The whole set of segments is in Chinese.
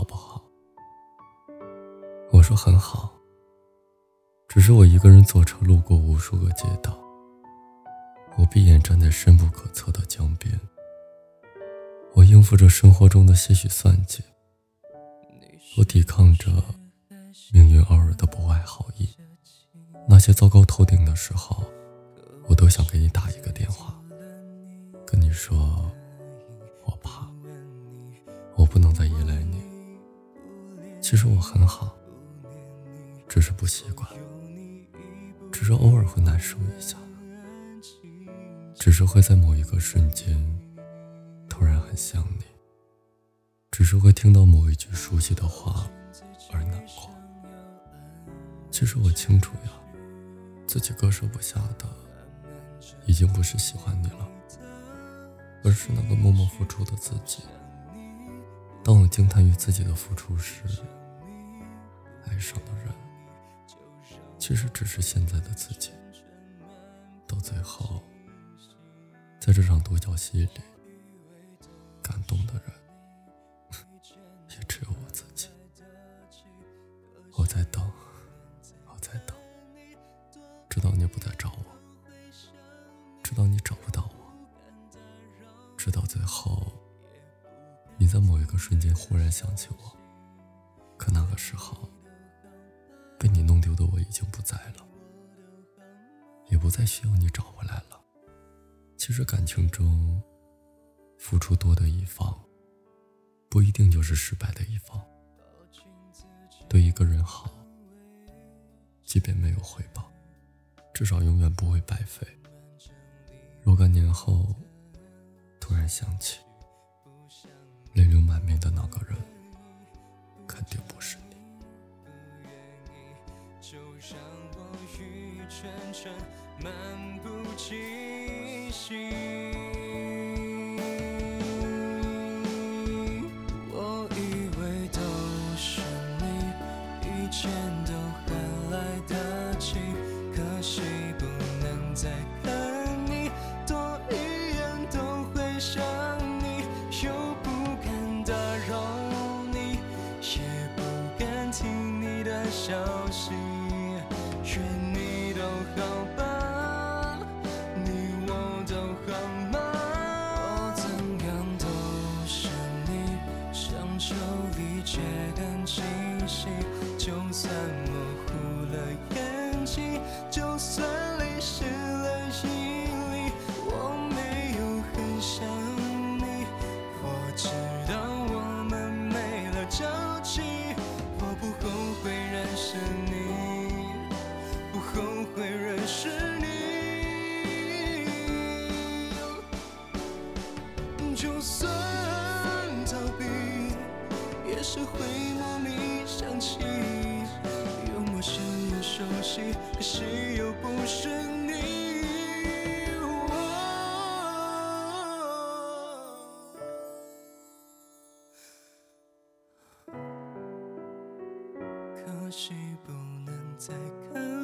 好？不好我说很好。只是我一个人坐车路过无数个街道。我闭眼站在深不可测的江边。我应付着生活中的些许算计。我抵抗着命运偶尔的不怀好意。那些糟糕透顶的时候其实我很好。只是不习惯，只是偶尔会难受一下，只是会在某一个瞬间突然很想你，只是会听到某一句熟悉的话而难过。其实我清楚呀，自己割舍不下的已经不是喜欢你了，而是那个默默付出的自己。当我惊叹于自己的付出时，上的人。其实只是现在的自己，到最后，在这场独角戏里，感动的人也只有我自己。我在等，我在等，直到你不再找我，直到你找不到我，直到最后，你在某一个瞬间忽然想起我，可那个时候。被你弄丢的我已经不在了，也不再需要你找回来了。其实感情中，付出多的一方，不一定就是失败的一方。对一个人好，即便没有回报，至少永远不会白费。若干年后，突然想起，泪流满面的那个人，肯定不是你。就让我雨沉沉漫不经心，我以为都是你，一切都还来得及，可惜不能再看你，多一眼都会想你，又不敢打扰你，也不敢听你的消息。愿你都好吧你我都好吗我怎样都是你想抽离却更清晰就算模糊了眼睛就算泪湿了衣领我没有很想你我知道我们没了交集我不后悔。就算逃避，也是会莫名想起。又陌生又熟悉，可惜又不是你。可惜不能再看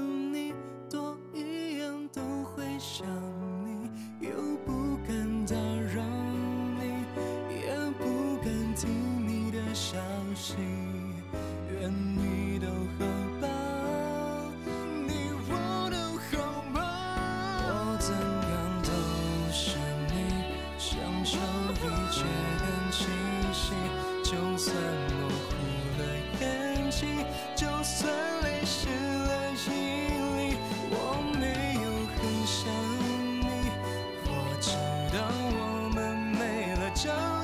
情愿你都好吧，你我都好吧，我怎样都是你，享受一切更清晰，就算模糊了眼睛，就算泪湿了衣领，我没有很想你，我知道我们没了交。